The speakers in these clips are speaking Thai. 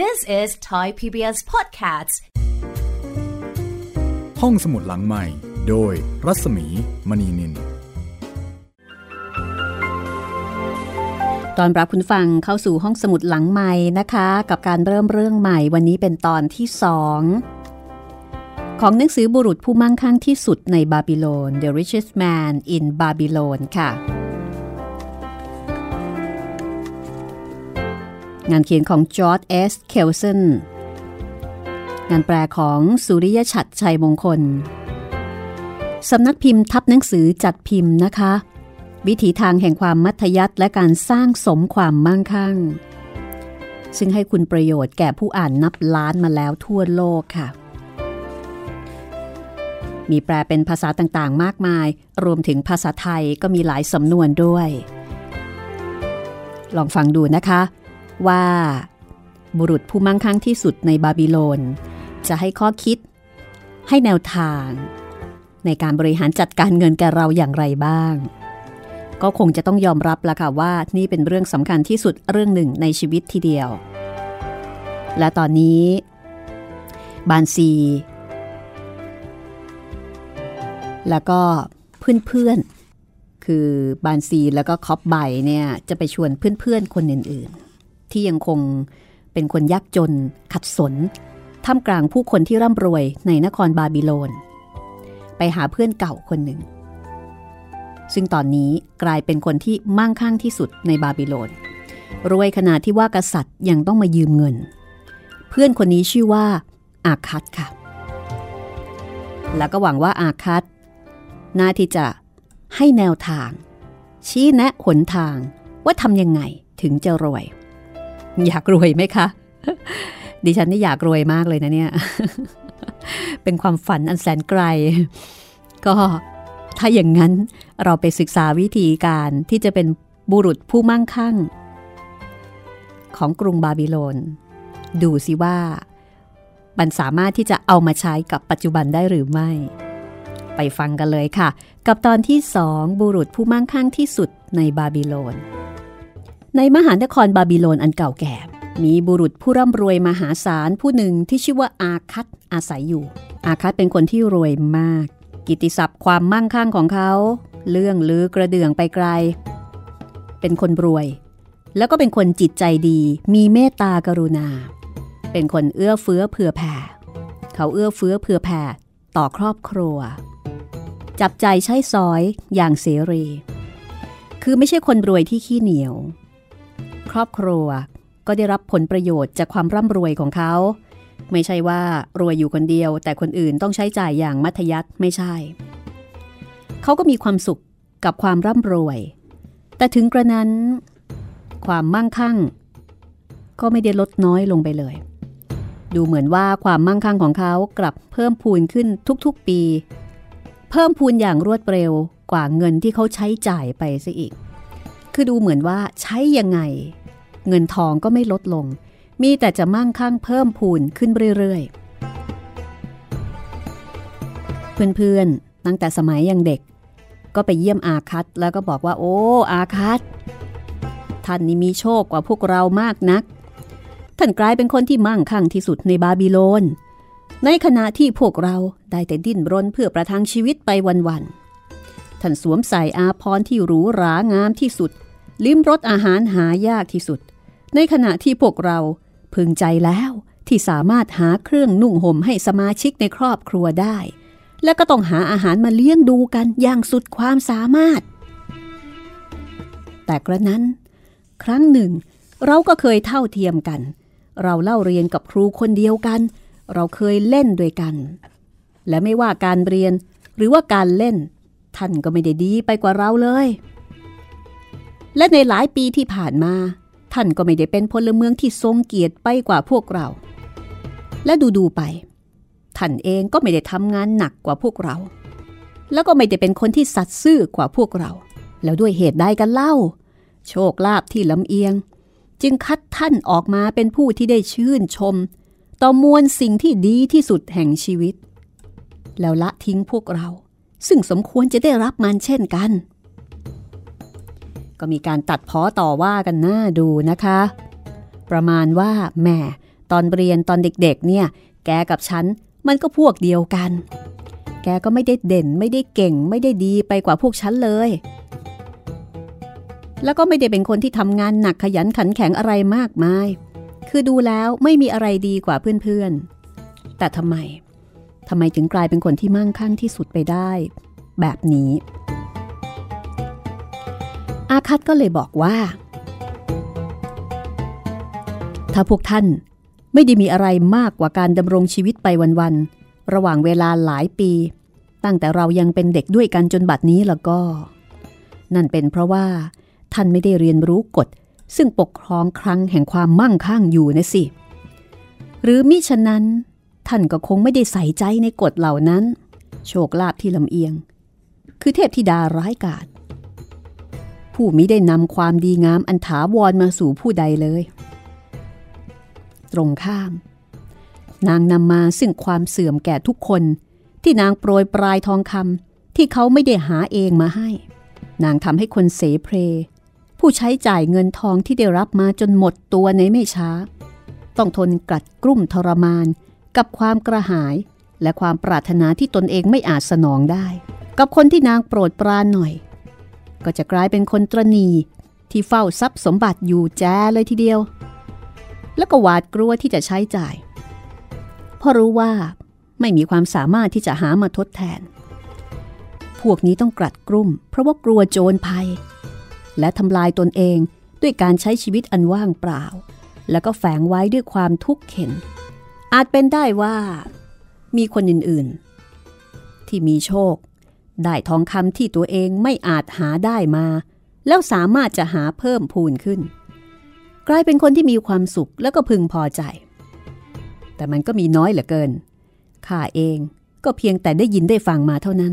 This is Thai PBS Podcasts ห้องสมุดหลังใหม่ โดยรัศมีมณีนิน ตอนรับคุณฟังเข้าสู่ห้องสมุดหลังใหม่นะคะ กับการเริ่มเรื่องใหม่วันนี้เป็นตอนที่สองของหนังสือบุรุษผู้มั่งคั่งที่สุดในบาบิโลน The Richest Man in Babylon ค่ะ งานเขียนของจอร์จ เอสเคลสันงานแปลของสุริยชัดชัยมงคล สำนักพิมพ์ทับหนังสือจัดพิมพ์นะคะ วิถีทางแห่งความมัธยัสถ์และการสร้างสมความมั่งคั่ง ซึ่งให้คุณประโยชน์แก่ผู้อ่านนับล้านมาแล้วทั่วโลกค่ะ มีแปลเป็นภาษาต่างๆ มากมาย รวมถึงภาษาไทยก็มีหลายสำนวนด้วย ลองฟังดูนะคะ ว่าบุรุษผู้มั่งคั่งที่สุดในบาบิโลน จะให้ข้อคิด ให้แนวทาง ในการบริหารจัดการเงินแก่เราอย่างไรบ้าง ก็คงจะต้องยอมรับละค่ะว่านี่เป็นเรื่องสำคัญที่สุดเรื่องหนึ่งในชีวิตทีเดียว และตอนนี้ บานซี แล้วก็เพื่อนๆคือบานซีแล้วก็คอปไบเนี่ยจะไปชวนเพื่อนๆคนอื่นๆ ที่ยังคงเป็นคนยากจน ขัดสน ท่ามกลางผู้คนที่ร่ำรวยในนครบาบิโลน ไปหาเพื่อนเก่าคนหนึ่ง ซึ่งตอนนี้กลายเป็นคนที่มั่งคั่งที่สุดในบาบิโลน รวยขนาดที่ว่ากษัตริย์ยังต้องมายืมเงิน เพื่อนคนนี้ชื่อว่า อาคัตค่ะ แล้วก็หวังว่าอาคัตน่าที่จะให้แนวทาง ชี้แนะหนทางว่าทำยังไงถึงจะรวย อยากรวยไหมคะ ดิฉันนี่อยากรวยมากเลยนะเนี่ย เป็นความฝันอันแสนไกล ก็ถ้าอย่างนั้นเราไปศึกษาวิธีการที่จะเป็นบุรุษผู้มั่งคั่ง ของกรุงบาบิโลน ดูสิว่า มันสามารถที่จะเอามาใช้กับปัจจุบันได้หรือไม่ ไปฟังกันเลยค่ะ กับตอนที่สองบุรุษผู้มั่งคั่งที่สุดในบาบิโลน ในมหานครบาบิโลนอันเก่าแก่ มีบุรุษผู้ร่ำรวยมหาศาลผู้หนึ่งที่ชื่อว่าอาคัตอาศัยอยู่ อาคัตเป็นคนที่รวยมาก กิตติศัพท์ความมั่งคั่งของเขา เรื่องลือกระเดื่องไปไกล เป็นคนรวย แล้วก็เป็นคนจิตใจดี มีเมตตากรุณา เป็นคนเอื้อเฟื้อเผื่อแผ่ เขาเอื้อเฟื้อเผื่อแผ่ต่อครอบครัว จับใจใช้สอยอย่างเสรี คือไม่ใช่คนรวยที่ขี้เหนียว ครอบครัว ก็ได้รับผลประโยชน์จากความร่ำรวยของเขา ไม่ใช่ว่ารวยอยู่คนเดียว แต่คนอื่นต้องใช้จ่ายอย่างมัธยัติไม่ใช่ เขาก็มีความสุขกับความร่ำรวย แต่ถึงกระนั้น ความมั่งคั่ง ก็ไม่ได้ลดน้อยลงไปเลย ดูเหมือนว่าความมั่งคั่งของเขากลับเพิ่มพูนขึ้นทุกๆปี เพิ่มพูนอย่างรวดเร็วกว่าเงินที่เขาใช้จ่ายไปซะอีก คือดูเหมือนว่าใช้ยังไง เงินทองก็ไม่ลดลง มีแต่จะมั่งคั่งเพิ่มพูนขึ้นเรื่อยๆ เพื่อนๆ ตั้งแต่สมัยยังเด็ก ก็ไปเยี่ยมอาคัตแล้วก็บอกว่า โอ้ อาคัตท่านนี่มีโชคกว่าพวกเรามากนัก ท่านกลายเป็นคนที่มั่งคั่งที่สุดในบาบิโลน ในขณะที่พวกเราได้แต่ดิ้นรนเพื่อประทังชีวิตไปวันๆ ท่านสวมใส่อาภรที่หรูหรางามที่สุด ลิ้มรสอาหารหายากที่สุด ในขณะที่พวกเราพึงใจแล้วที่สามารถหาเครื่องนุ่งห่มให้สมาชิกในครอบครัวได้ และก็ต้องหาอาหารมาเลี้ยงดูกันอย่างสุดความสามารถ แต่กระนั้น ครั้งหนึ่ง เราก็เคยเท่าเทียมกัน เราเล่าเรียนกับครูคนเดียวกัน เราเคยเล่นด้วยกัน และไม่ว่าการเรียนหรือว่าการเล่น ท่านก็ไม่ได้ดีไปกว่าเราเลย และในหลายปีที่ผ่านมา ท่านก็ไม่ได้เป็นพลเมืองที่ทรงเกียรติไปกว่าพวกเรา และดูดูไป ท่านเองก็ไม่ได้ทำงานหนักกว่าพวกเรา แล้วก็ไม่ได้เป็นคนที่สัตย์ซื่อกว่าพวกเรา แล้วด้วยเหตุใดกันเล่า โชคลาภที่ลำเอียง จึงคัดท่านออกมาเป็นผู้ที่ได้ชื่นชม ต่อมวลสิ่งที่ดีที่สุดแห่งชีวิต แล้วละทิ้งพวกเรา ซึ่งสมควรจะได้รับมันเช่นกัน ก็มีการตัดพ้อต่อว่ากันหน้าดูนะคะ ประมาณว่าแหม่ตอนเรียนตอนเด็กๆ เนี่ย แกกับฉันมันก็พวกเดียวกัน แกก็ไม่ได้เด่นไม่ได้เก่ง ไม่ได้ดีไปกว่าพวกฉันเลย แล้วก็ไม่ได้เป็นคนที่ทำงานหนักขยันขันแข็งอะไรมากมาย คือดูแล้วไม่มีอะไรดีกว่าเพื่อนๆ แต่ทำไมทำไมถึงกลายเป็นคนที่มั่งคั่งที่สุดไปได้ แบบนี้ คัตก็เลยบอกว่า ถ้าพวกท่านไม่ได้มีอะไรมากกว่าการดำรงชีวิตไปวันๆ ระหว่างเวลาหลายปี ตั้งแต่เรายังเป็นเด็กด้วยกันจนบัดนี้แล้วก็ นั่นเป็นเพราะว่า ท่านไม่ได้เรียนรู้กฎ ซึ่งปกครองครั้งแห่งความมั่งคั่งอยู่นะสิ หรือมิฉะนั้น ท่านก็คงไม่ได้ใส่ใจในกฎเหล่านั้น โชคลาภที่ลำเอียง คือเทพธิดาร้ายกาจ ผู้มิได้นำความดีงามอันถาวรมาสู่ผู้ใดเลย ตรงข้าม นางนำมาซึ่งความเสื่อมแก่ทุกคน ที่นางโปรยปลายทองคำที่เขาไม่ได้หาเองมาให้ นางทำให้คนเสเพลผู้ใช้จ่ายเงินทองที่ได้รับมาจนหมดตัวในไม่ช้า ต้องทนกัดกลุ่มทรมานกับความกระหายและความปรารถนาที่ตนเองไม่อาจสนองได้ กับคนที่นางโปรดปรานหน่อย ก็จะกลายเป็นคนตรณีที่เฝ้าทรัพย์สมบัติอยู่แจเลยทีเดียว แล้วก็หวาดกลัวที่จะใช้จ่าย เพราะรู้ว่าไม่มีความสามารถที่จะหามาทดแทน พวกนี้ต้องกลัดกลุ่ม เพราะว่ากลัวโจรภัย และทำลายตนเองด้วยการใช้ชีวิตอันว่างเปล่า แล้วก็แฝงไว้ด้วยความทุกข์เข็น อาจเป็นได้ว่า มีคนอื่นๆ ที่มีโชค ได้ทองคำที่ตัวเองไม่อาจหาได้มา แล้วสามารถจะหาเพิ่มพูนขึ้น กลายเป็นคนที่มีความสุขแล้วก็พึงพอใจ แต่มันก็มีน้อยเหลือเกินข้าเองก็เพียงแต่ได้ยินได้ฟังมาเท่านั้น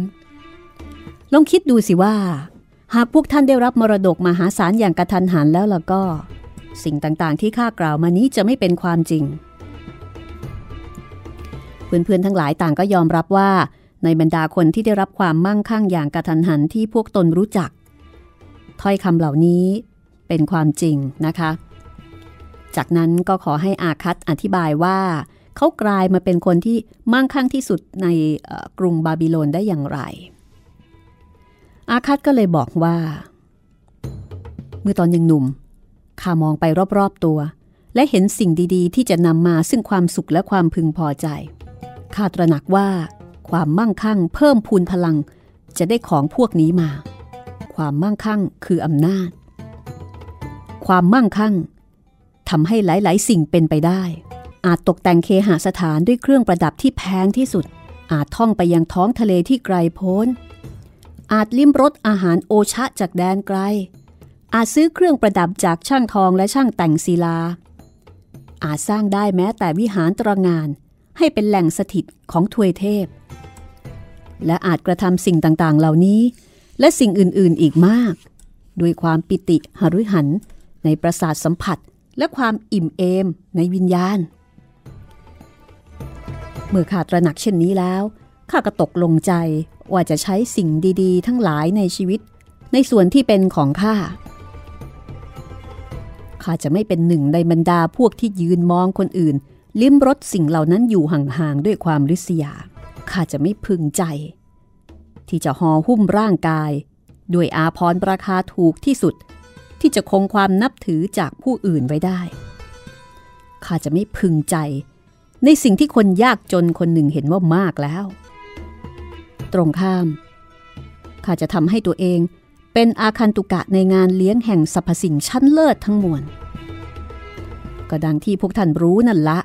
ลองคิดดูสิว่า หากพวกท่านได้รับมรดกมหาศาลอย่างกระทันหันแล้วล่ะก็ สิ่งต่างๆที่ข้ากล่าวมานี้จะไม่เป็นความจริง เพื่อนๆทั้งหลายต่างก็ยอมรับว่า ในบรรดาคนที่ได้รับความมั่งคั่งอย่างกระทันหันที่พวกตนรู้จัก ถ้อยคำเหล่านี้เป็นความจริงนะคะ จากนั้นก็ขอให้อาคัตอธิบายว่า เขากลายมาเป็นคนที่มั่งคั่งที่สุดในกรุงบาบิโลนได้อย่างไร อาคัตก็เลยบอกว่า เมื่อตอนยังหนุ่มข้ามองไปรอบๆตัว และเห็นสิ่งดีๆ ที่จะนำมาซึ่งความสุขและความพึงพอใจข้าตระหนักว่า ความมั่งคั่ง เพิ่มพูนพลัง จะได้ของพวกนี้มา ความมั่งคั่งคืออำนาจ ความมั่งคั่งทำให้หลาย ๆ สิ่งเป็นไปได้ อาจตกแต่งเคหสถานด้วยเครื่องประดับที่แพงที่สุด อาจท่องไปยังท้องทะเลที่ไกลโพ้น อาจลิ้มรสอาหารโอชะจากแดนไกล อาจซื้อเครื่องประดับจากช่างทองและช่างแต่งศิลา อาจสร้างได้แม้แต่วิหารตระงานให้เป็นแหล่งสถิตของทวยเทพ และอาจกระทำสิ่งต่างๆ เหล่านี้ และสิ่งอื่นๆอีกมาก ด้วยความปิติหฤหัน ในประสาทสัมผัสและความอิ่มเอมในวิญญาณ เมื่อข้าตระหนักเช่นนี้แล้วข้าก็ตกลงใจว่าจะใช้สิ่งดีๆ ทั้งหลายในชีวิต ในส่วนที่เป็นของข้าข้าจะไม่เป็นหนึ่งในบรรดาพวกที่ยืนมองคนอื่น ลิ้มรสสิ่งเหล่านั้นอยู่ห่างๆด้วยความริษยาข้าจะไม่พึงใจ ที่จะห่อหุ้มร่างกาย ด้วยอาพรราคาถูกที่สุด ที่จะคงความนับถือจากผู้อื่นไว้ได้ ข้าจะไม่พึงใจ ในสิ่งที่คนยากจนคนหนึ่งเห็นว่ามากแล้ว ตรงข้าม ข้าจะทำให้ตัวเองเป็นอาคันตุกะในงานเลี้ยงแห่งสรรพสิ่งชั้นเลิศทั้งมวลก็ดังที่พวกท่านรู้นั่นละ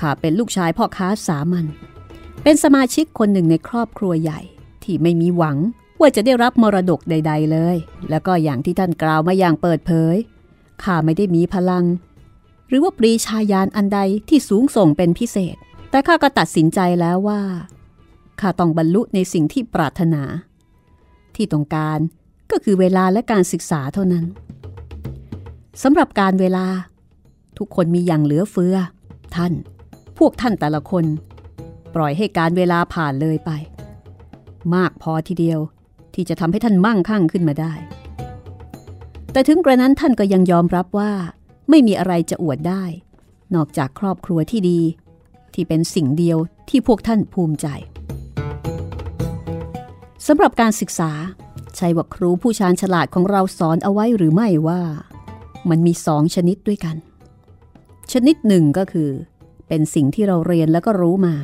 ข้าเป็นลูกชายพ่อค้าสามัญ เป็นสมาชิกคนหนึ่งในครอบครัวใหญ่ ที่ไม่มีหวังว่าจะได้รับมรดกใด ๆ เลย แล้วก็อย่างที่ท่านกล่าวมาอย่างเปิดเผย ข้าไม่ได้มีพลัง หรือว่าปรีชาญาณอันใดที่สูงส่งเป็นพิเศษ แต่ข้าก็ตัดสินใจแล้วว่า ข้าต้องบรรลุในสิ่งที่ปรารถนา ที่ต้องการก็คือเวลาและการศึกษาเท่านั้น สำหรับการเวลา ทุกคนมีอย่างเหลือเฟือ ท่าน พวกท่านแต่ละคน ปล่อยให้การเวลาผ่านเลยไป มากพอทีเดียว ที่จะทำให้ท่านมั่งคั่งขึ้นมาได้ แต่ถึงกระนั้นท่านก็ยังยอมรับว่า ไม่มีอะไรจะอวดได้ นอกจากครอบครัวที่ดี ที่เป็นสิ่งเดียวที่พวกท่านภูมิใจสำหรับการศึกษา ใช่ว่าครูผู้ชาญฉลาดของเราสอนเอาไว้หรือไม่ว่า มันมีสองชนิดด้วยกัน ชนิดหนึ่งก็คือ เป็นสิ่งที่เราเรียนแล้วก็รู้มา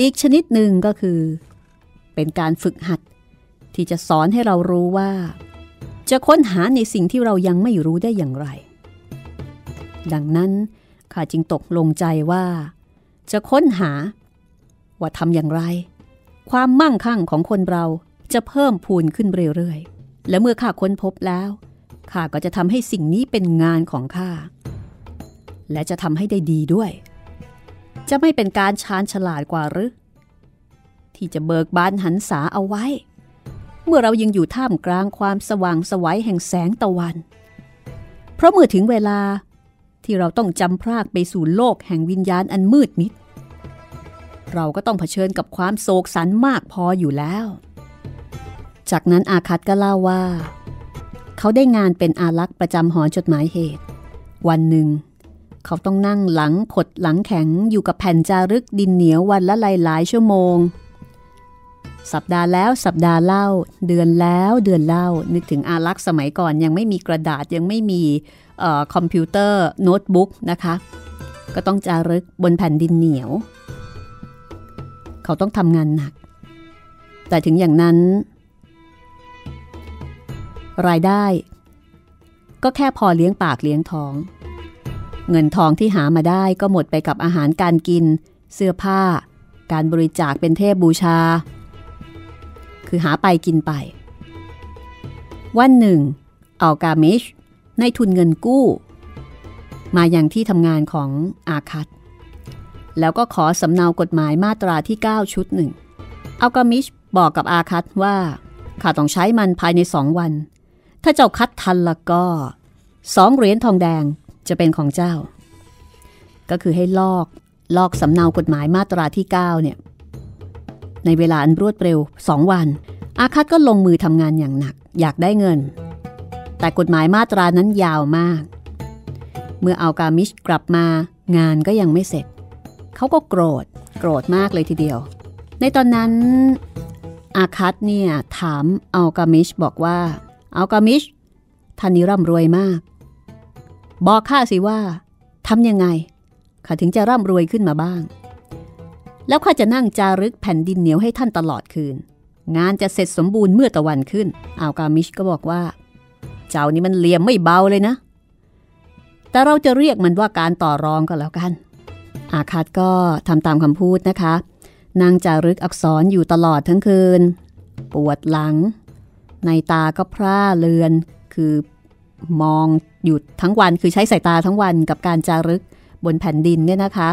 อีกชนิดหนึ่งก็คือ เป็นการฝึกหัด ที่จะสอนให้เรารู้ว่า จะค้นหาในสิ่งที่เรายังไม่รู้ได้อย่างไร ดังนั้นข้าจึงตกลงใจว่า จะค้นหา ว่าทำอย่างไร ความมั่งคั่งของคนเราจะเพิ่มพูนขึ้นเรื่อยๆ และเมื่อข้าค้นพบแล้วข้าก็จะทำให้สิ่งนี้เป็นงานของข้า และจะทำให้ได้ดีด้วย จะไม่เป็นการชาญฉลาดกว่าหรือ ที่จะเบิกบานหันษาเอาไว้ เมื่อเรายังอยู่ท่ามกลางความสว่างสวัยแห่งแสงตะวัน เพราะเมื่อถึงเวลาที่เราต้องจำพรากไปสู่โลกแห่งวิญญาณอันมืดมิด เราก็ต้องเผชิญกับความโศกสันมากพออยู่แล้ว จากนั้นอาคัตก็เล่าว่า เขาได้งานเป็นอารักษ์ประจำหอจดหมายเหตุ วันหนึ่งเขาต้องนั่งหลังขดหลังแข็งอยู่กับแผ่นจารึกดินเหนียววันละหลายหลายชั่วโมง สัปดาห์แล้วสัปดาห์เล่า เดือนแล้วเดือนเล่า นึกถึงอารักษ์สมัยก่อนยังไม่มีกระดาษยังไม่มีคอมพิวเตอร์โน้ตบุ๊กนะคะ ก็ต้องจารึกบนแผ่นดินเหนียว เขาต้องทำงานหนัก แต่ถึงอย่างนั้น รายได้ ก็แค่พอเลี้ยงปากเลี้ยงท้อง เงินทองที่หามาได้ก็หมดไปกับอาหารการกิน เสื้อผ้า การบริจาคเป็นเทพบูชา คือหาไปกินไป วันหนึ่งอัลกามิชในทุนเงินกู้ มาอย่างที่ทำงานของอาคัตแล้วก็ขอสำเนากฎหมายมาตราที่ 9 ชุดหนึ่งอัลกามิชบอกกับอาคัตว่าข้าต้องใช้มันภายในสองวัน ถ้าเจ้าคัดทันละก็สองเหรียญทองแดงจะเป็นของเจ้า ก็คือให้ลอกลอกสำเนากฎหมายมาตราที่ 9 เนี่ย ในเวลาอันรวดเร็วสองวัน อาคัตก็ลงมือทำงานอย่างหนัก อยากได้เงิน แต่กฎหมายมาตรานั้นยาวมาก เมื่อเอากามิชกลับมางานก็ยังไม่เสร็จ เขาก็โกรธ โกรธมากเลยทีเดียว ในตอนนั้น อาคัตเนี่ยถามอัลกามิชบอกว่าอัลกามิชท่านนี้ร่ำรวยมาก บอกข้าสิว่าทำยังไงข้าถึงจะร่ำรวยขึ้นมาบ้าง แล้วข้าจะนั่งจารึกแผ่นดินเหนียวให้ท่านตลอดคืน งานจะเสร็จสมบูรณ์เมื่อตะวันขึ้นอัลกามิชก็บอกว่า เจ้านี่มันเหลี่ยมไม่เบาเลยนะ แต่เราจะเรียกมันว่าการต่อรองก็แล้วกัน อาคัตก็ทำตามคำพูดนะคะ นางจารึกอักษรอยู่ตลอดทั้งคืน ปวดหลัง ในตาก็พร่าเลือน คือมองอยู่ทั้งวันคือใช้สายตาทั้งวันกับการจารึกบนแผ่นดินเนี่ยนะคะ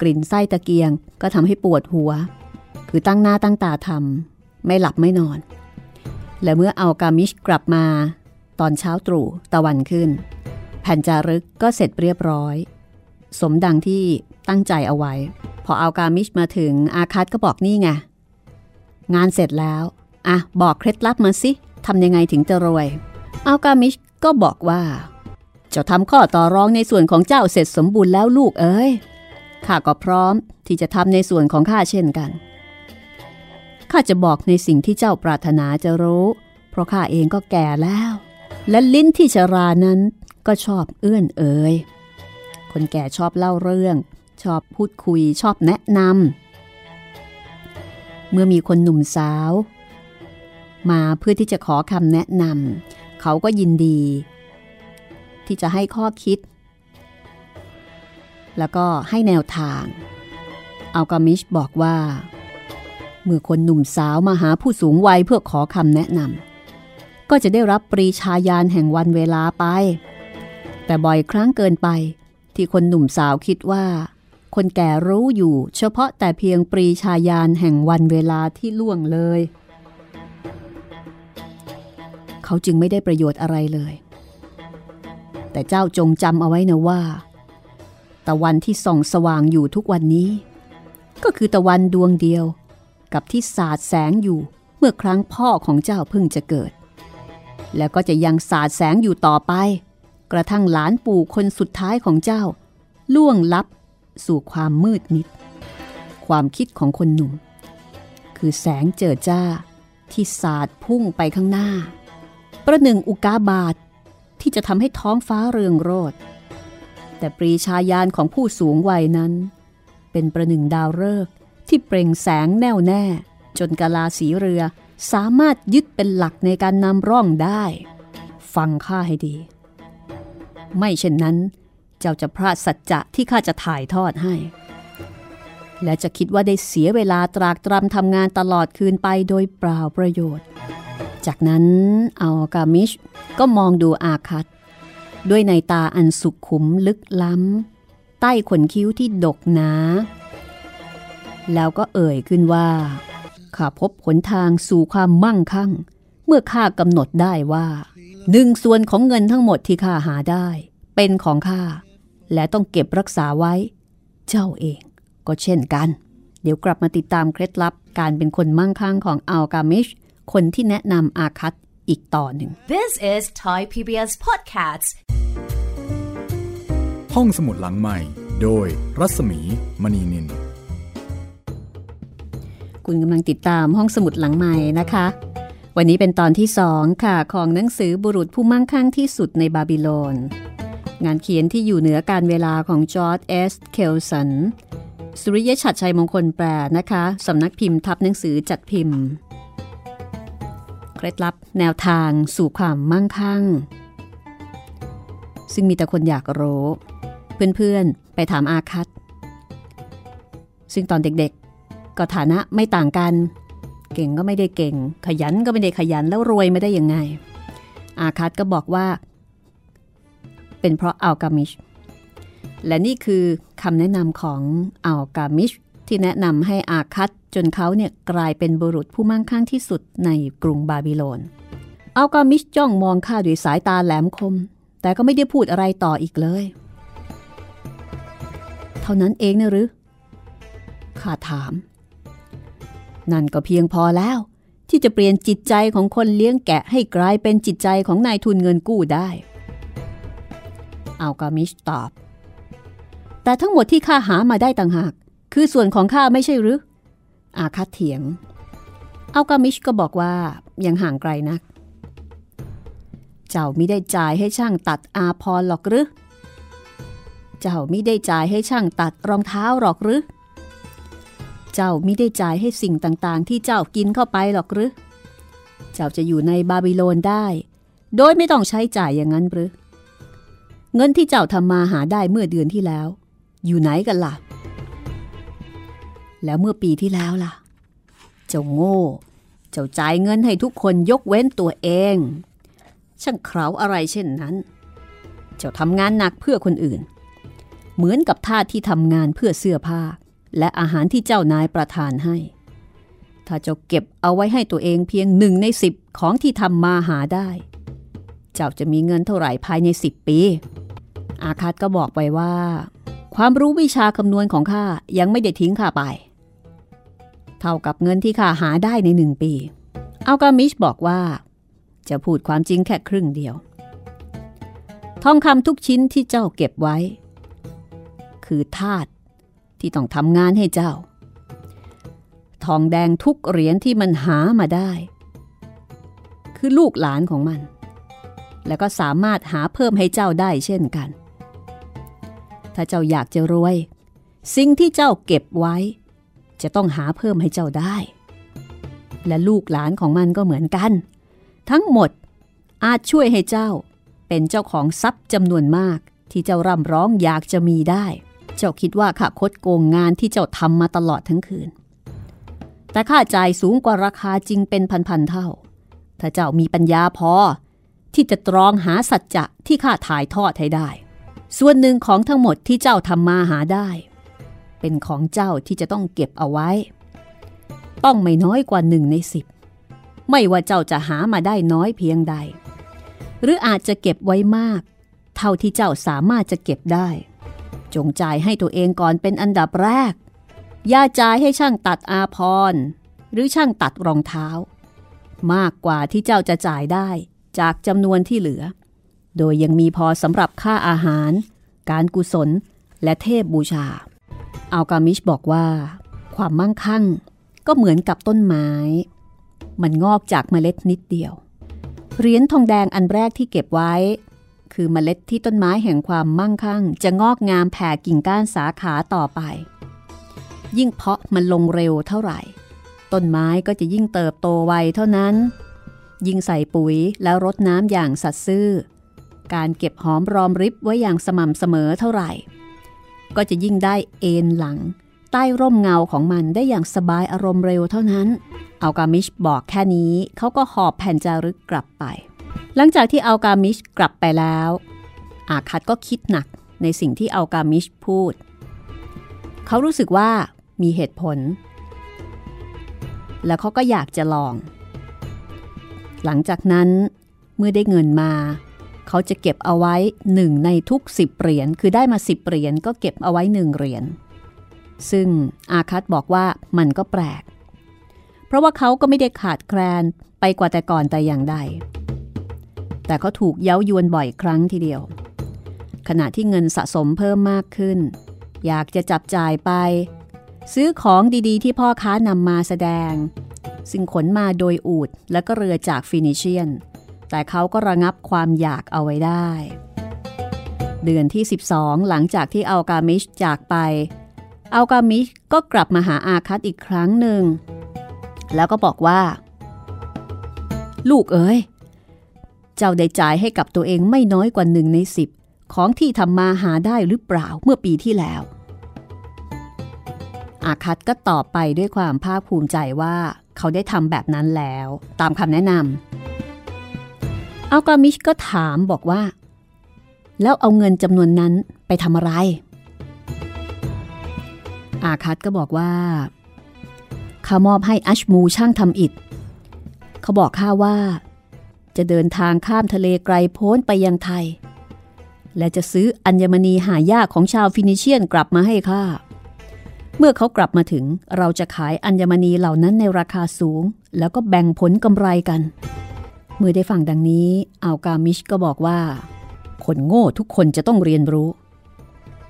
กลิ่นไส้ตะเกียงก็ทำให้ปวดหัว คือตั้งหน้าตั้งตาทำไม่หลับไม่นอน และเมื่อเอากามิชกลับมา ตอนเช้าตรู่ตะวันขึ้น แผ่นจารึกก็เสร็จเรียบร้อย สมดังที่ตั้งใจเอาไว้ พอเอากามิชมาถึงอาคัตก็บอกนี่ไงงานเสร็จแล้ว อะ บอกเคล็ดลับมาสิทำยังไงถึงจะรวยอากามิชก็บอกว่าจ้าทำข้อต่อรองในส่วนของเจ้าเสร็จสมบูรณ์แล้วลูกเอ้ย ข้าก็พร้อมที่จะทำในส่วนของข้าเช่นกัน ข้าจะบอกในสิ่งที่เจ้าปรารถนาจะรู้ เพราะข้าเองก็แก่แล้ว และลิ้นที่ชรานั้นก็ชอบเอื้อนเอ่ย คนแก่ชอบเล่าเรื่อง ชอบพูดคุยชอบแนะนำ เมื่อมีคนหนุ่มสาว มาเพื่อที่จะขอคำแนะนำ เขาก็ยินดี ที่จะให้ข้อคิด แล้วก็ให้แนวทาง อัลกามิชบอกว่า เมื่อคนหนุ่มสาวมาหาผู้สูงวัยเพื่อขอคำแนะนำก็จะได้รับปรีชาญาณแห่งวันเวลาไป แต่บ่อยครั้งเกินไป ที่คนหนุ่มสาวคิดว่า คนแก่รู้อยู่เฉพาะแต่เพียงปรีชาญาณแห่งวันเวลาที่ล่วงเลย เขาจึงไม่ได้ประโยชน์อะไรเลย แต่เจ้าจงจำเอาไว้นะว่า ตะวันที่ส่องสว่างอยู่ทุกวันนี้ ก็คือตะวันดวงเดียว กับที่สาดแสงอยู่เมื่อครั้งพ่อของเจ้าเพิ่งจะเกิด แล้วก็จะยังสาดแสงอยู่ต่อไป กระทั่งหลานปู่คนสุดท้ายของเจ้า ล่วงลับสู่ความมืดมิด ความคิดของคนหนุ่ม คือแสงเจิดจ้าที่สาดพุ่งไปข้างหน้า ประหนึ่งอุกาบาตทที่จะทำให้ท้องฟ้าเรืองโรด แต่ปรีชาญาณของผู้สูงวัยนั้น เป็นประหนึ่งดาวฤกษ์ที่เปล่งแสงแน่วแน่ จนกาลาสีเรือสามารถยึดเป็นหลักในการนำร่องได้ ฟังข้าให้ดี ไม่เช่นนั้น เจ้าจะพลาดสัจจะที่ข้าจะถ่ายทอดให้ และจะคิดว่าได้เสียเวลาตรากตรำทำงานตลอดคืนไปโดยเปล่าประโยชน์ จากนั้นอัลกามิชก็มองดูอาคัต ด้วยในตาอันสุขุมลึกล้ำ ใต้ขนคิ้วที่ดกหนา แล้วก็เอ่ยขึ้นว่า ข้าพบหนทางสู่ความมั่งคั่ง เมื่อข้ากำหนดได้ว่าหนึ่งส่วนของเงินทั้งหมดที่ข้าหาได้ เป็นของข้า และต้องเก็บรักษาไว้ เจ้าเอง ก็เช่นกัน เดี๋ยวกลับมาติดตามเคล็ดลับการเป็นคนมั่งคั่งของอัลกามิช คนที่แนะนำอาคัตอีกต่อหนึ่ง This is Thai PBS Podcasts ห้องสมุดหลังใหม่ โดยรัศมีมณีนิน คุณกำลังติดตามห้องสมุดหลังใหม่นะคะ วันนี้เป็นตอนที่สองค่ะของหนังสือบุรุษผู้มั่งคั่งที่สุดในบาบิโลน งานเขียนที่อยู่เหนือการเวลาของจอร์ดเอสเคลสัน สุริยชัดชัยมงคลแปลนะคะสำนักพิมพ์ทับหนังสือจัดพิมพ์ เคล็ดลับแนวทางสู่ความมั่งคั่งซึ่งมีแต่คนอยากรู้ เพื่อนๆ ไปถามอาคัตซึ่งตอนเด็กๆ ก็ฐานะไม่ต่างกัน เก่งก็ไม่ได้เก่ง ขยันก็ไม่ได้ขยันแล้วรวยไม่ได้ยังไง อาคัตก็บอกว่า เป็นเพราะอัลกามิช และนี่คือคำแนะนำของอัลกามิชที่แนะนำให้อาคัตจนเขาเนี่ยกลายเป็นบุรุษผู้มั่งคั่งที่สุดในกรุงบาบิโลน อัลกามิชจ้องมองข้าด้วยสายตาแหลมคม แต่ก็ไม่ได้พูดอะไรต่ออีกเลย เท่านั้นเองนะหรือ ข้าถาม นั่นก็เพียงพอแล้ว ที่จะเปลี่ยนจิตใจของคนเลี้ยงแกะให้กลายเป็นจิตใจของนายทุนเงินกู้ได้อัลกามิชตอบ แต่ทั้งหมดที่ข้าหามาได้ต่างหาก คือส่วนของข้าไม่ใช่หรือ อาคัตเถียงอัลกามิชก็บอกว่ายังห่างไกลนัก เจ้ามิได้จ่ายให้ช่างตัดอาพรหรอกหรือ เจ้าไมิได้จ่ายให้ช่างตัดรองเท้าหรอกหรือ เจ้าไมิได้จ่ายให้สิ่งต่างๆ ที่เจ้ากินเข้าไปหรอกหรือ เจ้าจะอยู่ในบาบิโลนได้ โดยไม่ต้องใช้จ่ายอย่างนั้นหรือ เงินที่เจ้าทำมาหาได้เมื่อเดือนที่แล้ว อยู่ไหนกันล่ะ แล้วเมื่อปีที่แล้วล่ะ เจ้าโง่ เจ้าจ่ายเงินให้ทุกคนยกเว้นตัวเอง ช่างเคราอะไรเช่นนั้น เจ้าทำงานหนักเพื่อคนอื่น เหมือนกับทาสที่ทำงานเพื่อเสื้อผ้า และอาหารที่เจ้านายประทานให้ ถ้าเจ้าเก็บเอาไว้ให้ตัวเองเพียงหนึ่งในสิบของที่ทำมาหาได้ เจ้าจะมีเงินเท่าไหร่ภายในสิบปี อาคาตก็บอกไปว่า ความรู้วิชาคำนวณของข้ายังไม่ได้ทิ้งข้าไป เท่ากับเงินที่ข้าหาได้ในหนึ่งปี อัลกามิชบอกว่า จะพูดความจริงแค่ครึ่งเดียว ทองคำทุกชิ้นที่เจ้าเก็บไว้ คือทาสที่ต้องทำงานให้เจ้า ทองแดงทุกเหรียญที่มันหามาได้ คือลูกหลานของมัน แล้วก็สามารถหาเพิ่มให้เจ้าได้เช่นกัน ถ้าเจ้าอยากจะรวย สิ่งที่เจ้าเก็บไว้ จะต้องหาเพิ่มให้เจ้าได้ และลูกหลานของมันก็เหมือนกัน ทั้งหมดอาจช่วยให้เจ้าเป็นเจ้าของทรัพย์จำนวนมากที่เจ้าร่ำร้องอยากจะมีได้ เจ้าคิดว่าข้าคดโกงงานที่เจ้าทำมาตลอดทั้งคืน แต่ค่าจ่ายสูงกว่าราคาจริงเป็นพันๆเท่า ถ้าเจ้ามีปัญญาพอ ที่จะตรองหาสัจจะที่ข้าถ่ายทอดให้ได้ ส่วนหนึ่งของทั้งหมดที่เจ้าทำมาหาได้ เป็นของเจ้าที่จะต้องเก็บเอาไว้ ต้องไม่น้อยกว่าหนึ่งในสิบไม่ว่าเจ้าจะหามาได้น้อยเพียงใด หรืออาจจะเก็บไว้มาก เท่าที่เจ้าสามารถจะเก็บได้ จงจ่ายให้ตัวเองก่อนเป็นอันดับแรก อย่าจ่ายให้ช่างตัดอาพรหรือช่างตัดรองเท้า มากกว่าที่เจ้าจะจ่ายได้จากจำนวนที่เหลือ โดยยังมีพอสำหรับค่าอาหาร การกุศลและเทพบูชา อัลกามิชบอกว่า ความมั่งคั่งก็เหมือนกับต้นไม้ มันงอกจากเมล็ดนิดเดียว เหรียญทองแดงอันแรกที่เก็บไว้ คือเมล็ดที่ต้นไม้แห่งความมั่งคั่ง จะงอกงามแผ่กิ่งก้านสาขาต่อไป ยิ่งเพาะมันลงเร็วเท่าไหร่ ต้นไม้ก็จะยิ่งเติบโตไวเท่านั้น ยิ่งใส่ปุ๋ยแล้วรดน้ำอย่างสัตย์ซื่อ การเก็บหอมรอมริบไว้อย่างสม่ำเสมอเท่าไหร่ ก็จะยิ่งได้เอ็นหลัง ใต้ร่มเงาของมันได้อย่างสบายอารมณ์เร็วเท่านั้นอัลกามิชบอกแค่นี้เขาก็หอบแผ่นจารึกกลับไป หลังจากที่อัลกามิชกลับไปแล้ว อาคัดก็คิดหนักในสิ่งที่อัลกามิชพูด เขารู้สึกว่ามีเหตุผล แล้วเขาก็อยากจะลอง หลังจากนั้นเมื่อได้เงินมา เขาจะเก็บเอาไว้หนึ่งในทุกสิบเหรียญคือได้มาสิบเหรียญก็เก็บเอาไว้หนึ่งเหรียญซึ่งอาคัตบอกว่ามันก็แปลก เพราะว่าเขาก็ไม่ได้ขาดแคลนไปกว่าแต่ก่อนแต่อย่างใด แต่เขาถูกเย้ายวนบ่อยครั้งทีเดียว ขณะที่เงินสะสมเพิ่มมากขึ้น อยากจะจับจ่ายไป ซื้อของดีๆ ที่พ่อค้านำมาแสดง ซึ่งขนมาโดยอูดและก็เรือจากฟินิเชียน แต่เขาก็ระงับความอยากเอาไว้ได้ เดือนที่ 12 หลังจากที่อัลกามิชจากไปอัลกามิชก็กลับมาหาอาคัตอีกครั้งหนึ่ง แล้วก็บอกว่า ลูกเอ๋ย เจ้าได้จ่ายให้กับตัวเองไม่น้อยกว่าหนึ่งในสิบของที่ทำมาหาได้หรือเปล่าเมื่อปีที่แล้ว อาคัตก็ตอบไปด้วยความภาคภูมิใจว่าเขาได้ทำแบบนั้นแล้ว ตามคำแนะนำอัลกามิชก็ถามบอกว่า แล้วเอาเงินจำนวนนั้นไปทำอะไร อาคัตก็บอกว่าข้ามอบให้อัชมูช่างทำอิฐเขาบอกข้าว่า จะเดินทางข้ามทะเลไกลโพ้นไปยังไทย และจะซื้ออัญมณีหายากของชาวฟินิเชียนกลับมาให้ข้า เมื่อเขากลับมาถึงเราจะขายอัญมณีเหล่านั้นในราคาสูง แล้วก็แบ่งผลกำไรกัน เมื่อได้ฟังดังนี้อัลกามิชก็บอกว่า คนโง่ทุกคนจะต้องเรียนรู้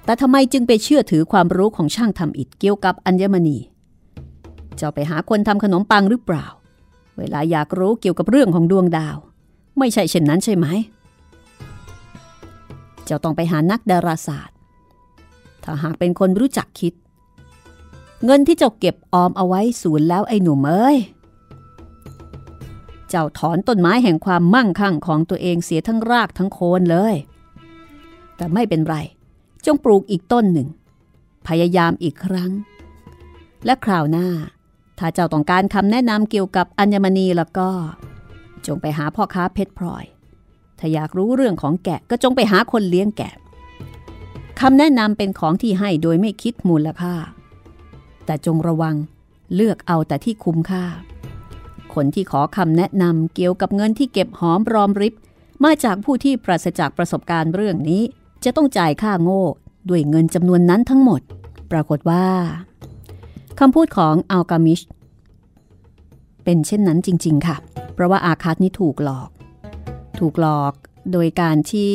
แต่ทำไมจึงไปเชื่อถือความรู้ของช่างทำอิฐเกี่ยวกับอัญมณี เจ้าไปหาคนทำขนมปังหรือเปล่า เวลาอยากรู้เกี่ยวกับเรื่องของดวงดาว ไม่ใช่เช่นนั้นใช่ไหม เจ้าต้องไปหานักดาราศาสตร์ ถ้าหากเป็นคนรู้จักคิด เงินที่เจ้าเก็บออมเอาไว้สูญแล้วไอ้หนุ่มเอ้ย เจ้าถอนต้นไม้แห่งความมั่งคั่งของตัวเองเสียทั้งรากทั้งโคนเลย แต่ไม่เป็นไร จงปลูกอีกต้นหนึ่ง พยายามอีกครั้ง และคราวหน้า ถ้าเจ้าต้องการคำแนะนำเกี่ยวกับอัญมณีแล้วก็ จงไปหาพ่อค้าเพชรพลอย ถ้าอยากรู้เรื่องของแกะก็จงไปหาคนเลี้ยงแกะคำแนะนำเป็นของที่ให้โดยไม่คิดมูลค่า แต่จงระวังเลือกเอาแต่ที่คุ้มค่า คนที่ขอคำแนะนำเกี่ยวกับเงินที่เก็บหอมรอมริบ มาจากผู้ที่ปราศจากประสบการณ์เรื่องนี้ จะต้องจ่ายค่าโง่ด้วยเงินจำนวนนั้นทั้งหมด ปรากฏว่าคำพูดของอัลกามิชเป็นเช่นนั้นจริง ๆ ค่ะ เพราะว่าอาคัตนี่ถูกหลอก ถูกหลอกโดยการที่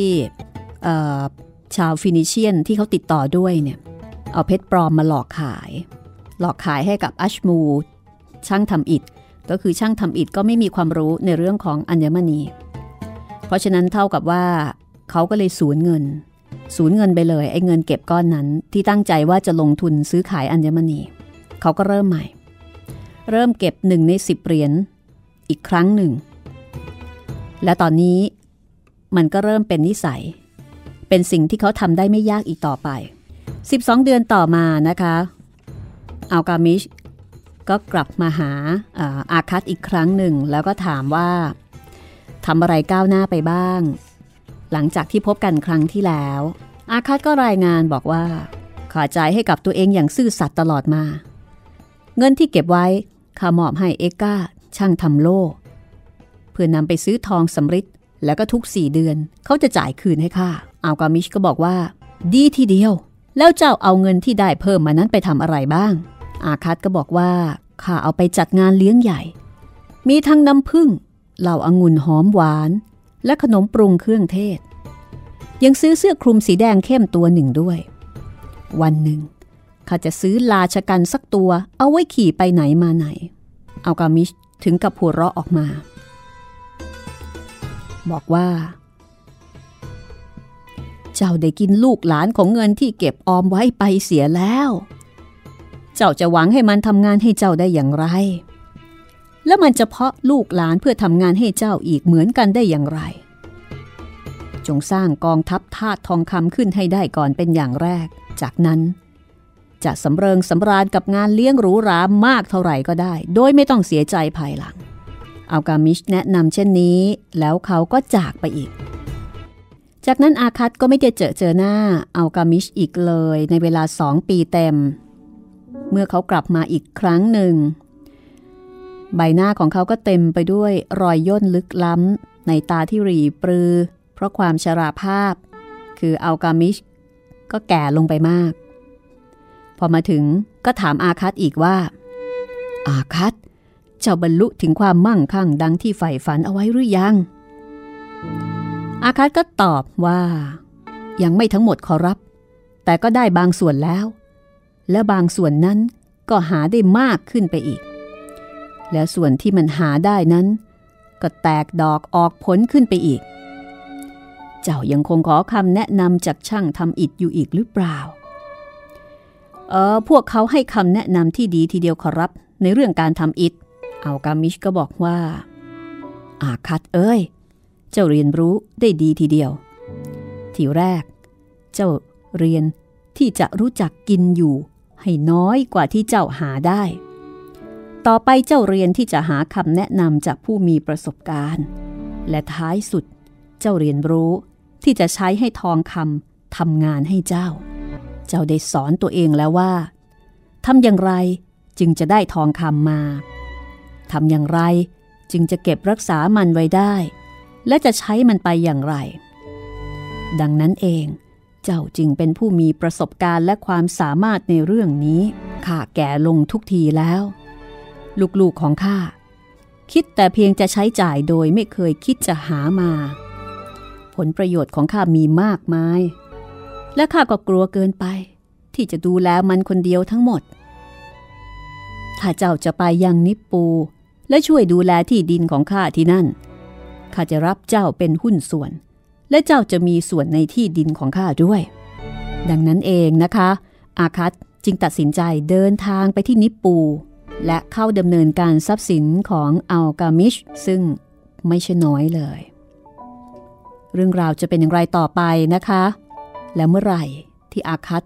ชาวฟินิเชียนที่เขาติดต่อด้วยเนี่ยเอาเพชรปลอมมาหลอกขาย หลอกขายให้กับอัชมู ช่างทำอิฐก็คือช่างทำอิฐก็ไม่มีความรู้ในเรื่องของอัญมณี เพราะฉะนั้นเท่ากับว่าเขาก็เลยสูญเงิน สูญเงินไปเลยไอ้เงินเก็บก้อนนั้นที่ตั้งใจว่าจะลงทุนซื้อขายอัญมณี เขาก็เริ่มใหม่ เริ่มเก็บหนึ่งในสิบเหรียญ อีกครั้งหนึ่ง และตอนนี้มันก็เริ่มเป็นนิสัย เป็นสิ่งที่เขาทำได้ไม่ยากอีกต่อไป 12 เดือนต่อมานะคะอัลกามิชก็กลับมาหาอาคัตอีกครั้งหนึ่ง แล้วก็ถามว่าทำอะไรก้าวหน้าไปบ้าง หลังจากที่พบกันครั้งที่แล้ว อาคัตก็รายงานบอกว่าขาจ่ายให้กับตัวเองอย่างซื่อสัตย์ตลอดมา เงินที่เก็บไว้ข้ามอบให้เอกา ช่างทำโล่เพื่อนำไปซื้อทองสำริดแล้วก็ทุกสี่เดือนเขาจะจ่ายคืนให้ข้าอัลกามิชก็บอกว่า ดีทีเดียว แล้วเจ้าเอาเงินที่ได้เพิ่มมานั้นไปทำอะไรบ้าง อาคัตก็บอกว่าข้าเอาไปจัดงานเลี้ยงใหญ่ มีทั้งน้ำผึ้งเหล่าอางุ่นหอมหวาน และขนมปรุงเครื่องเทศ ยังซื้อเสื้อคลุมสีแดงเข้มตัวหนึ่งด้วย วันหนึ่งข้าจะซื้อลาชกันสักตัวเอาไว้ขี่ไปไหนมาไหนเอากามิช ถึงกับหัวเราะออกมา บอกว่า เจ้าได้กินลูกหลานของเงินที่เก็บออมไว้ไปเสียแล้ว เจ้าจะหวังให้มันทำงานให้เจ้าได้อย่างไร แล้วมันจะเพาะลูกหลานเพื่อทำงานให้เจ้าอีกเหมือนกันได้อย่างไร จงสร้างกองทัพทาสทองคำขึ้นให้ได้ก่อนเป็นอย่างแรก จากนั้น จะสำเริงสำราญกับงานเลี้ยงหรูหรามากเท่าไหร่ก็ได้ โดยไม่ต้องเสียใจภายหลังอัลกามิชแนะนำเช่นนี้ แล้วเขาก็จากไปอีก จากนั้นอาคัตก็ไม่ได้เจอเจอหน้าอัลกามิชอีกเลยในเวลาสองปีเต็ม เมื่อเขากลับมาอีกครั้งหนึ่ง ใบหน้าของเขาก็เต็มไปด้วยรอยย่นลึกล้ำในตาที่รีปรือ เพราะความชราภาพ คืออัลกามิชก็แก่ลงไปมาก พอมาถึงก็ถามอาคัตอีกว่า อาคัตเจ้าบรรลุถึงความมั่งคั่งดังที่ใฝ่ฝันเอาไว้หรือยัง อาคัตก็ตอบว่า ยังไม่ทั้งหมดขอรับ แต่ก็ได้บางส่วนแล้ว และบางส่วนนั้นก็หาได้มากขึ้นไปอีก แล้วส่วนที่มันหาได้นั้น ก็แตกดอกออกผลขึ้นไปอีก เจ้ายังคงขอคำแนะนำจากช่างทำอิฐอยู่อีกหรือเปล่า เออพวกเขาให้คำแนะนำที่ดีทีเดียวขอรับในเรื่องการทำอิฐเอากามิชก็บอกว่า อาคัดเอ้ย เจ้าเรียนรู้ได้ดีทีเดียว ทีแรก เจ้าเรียนที่จะรู้จักกินอยู่ ให้น้อยกว่าที่เจ้าหาได้ ต่อไปเจ้าเรียนที่จะหาคำแนะนำจากผู้มีประสบการณ์ และท้ายสุด เจ้าเรียนรู้ที่จะใช้ให้ทองคำทำงานให้เจ้า เจ้าได้สอนตัวเองแล้วว่าทำอย่างไรจึงจะได้ทองคำมาทำอย่างไรจึงจะเก็บรักษามันไว้ได้ และจะใช้มันไปอย่างไร ดังนั้นเอง เจ้าจึงเป็นผู้มีประสบการณ์และความสามารถในเรื่องนี้ข้าแก่ลงทุกทีแล้ว ลูกๆของข้าคิดแต่เพียงจะใช้จ่ายโดยไม่เคยคิดจะหามา ผลประโยชน์ของข้ามีมากมาย และข้าก็กลัวเกินไป ที่จะดูแลมันคนเดียวทั้งหมด ถ้าเจ้าจะไปยังนิปปู และช่วยดูแลที่ดินของข้าที่นั่น ข้าจะรับเจ้าเป็นหุ้นส่วน และเจ้าจะมีส่วนในที่ดินของข้าด้วย ดังนั้นเองนะคะ อาคัตจึงตัดสินใจเดินทางไปที่นิปปู และเข้าดำเนินการทรัพย์สินของอัลกามิช ซึ่งไม่ใช่น้อยเลย เรื่องราวจะเป็นอย่างไรต่อไปนะคะ และเมื่อไหร่ที่อาคัด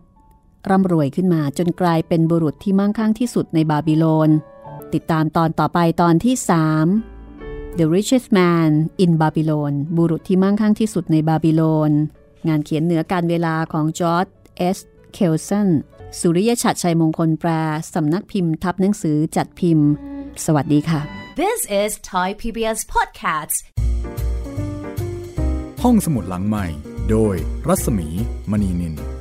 ร่ำรวยขึ้นมาจนกลายเป็นบุรุษที่มั่งคั่งที่สุดในบาบิโลน ติดตามตอนต่อไปตอนที่ 3 The Richest Man in Babylon บุรุษที่มั่งคั่งที่สุดในบาบิโลน งานเขียนเหนือกาลเวลาของจอร์จ เอสเคลสันสุริยชัดชัยมงคลแปลสำนักพิมพ์ทับหนังสือจัดพิมพ์ สวัสดีค่ะ This is Thai PBS Podcasts ห้องสมุดหลังใหม่ โดยรัศมีมณีนิน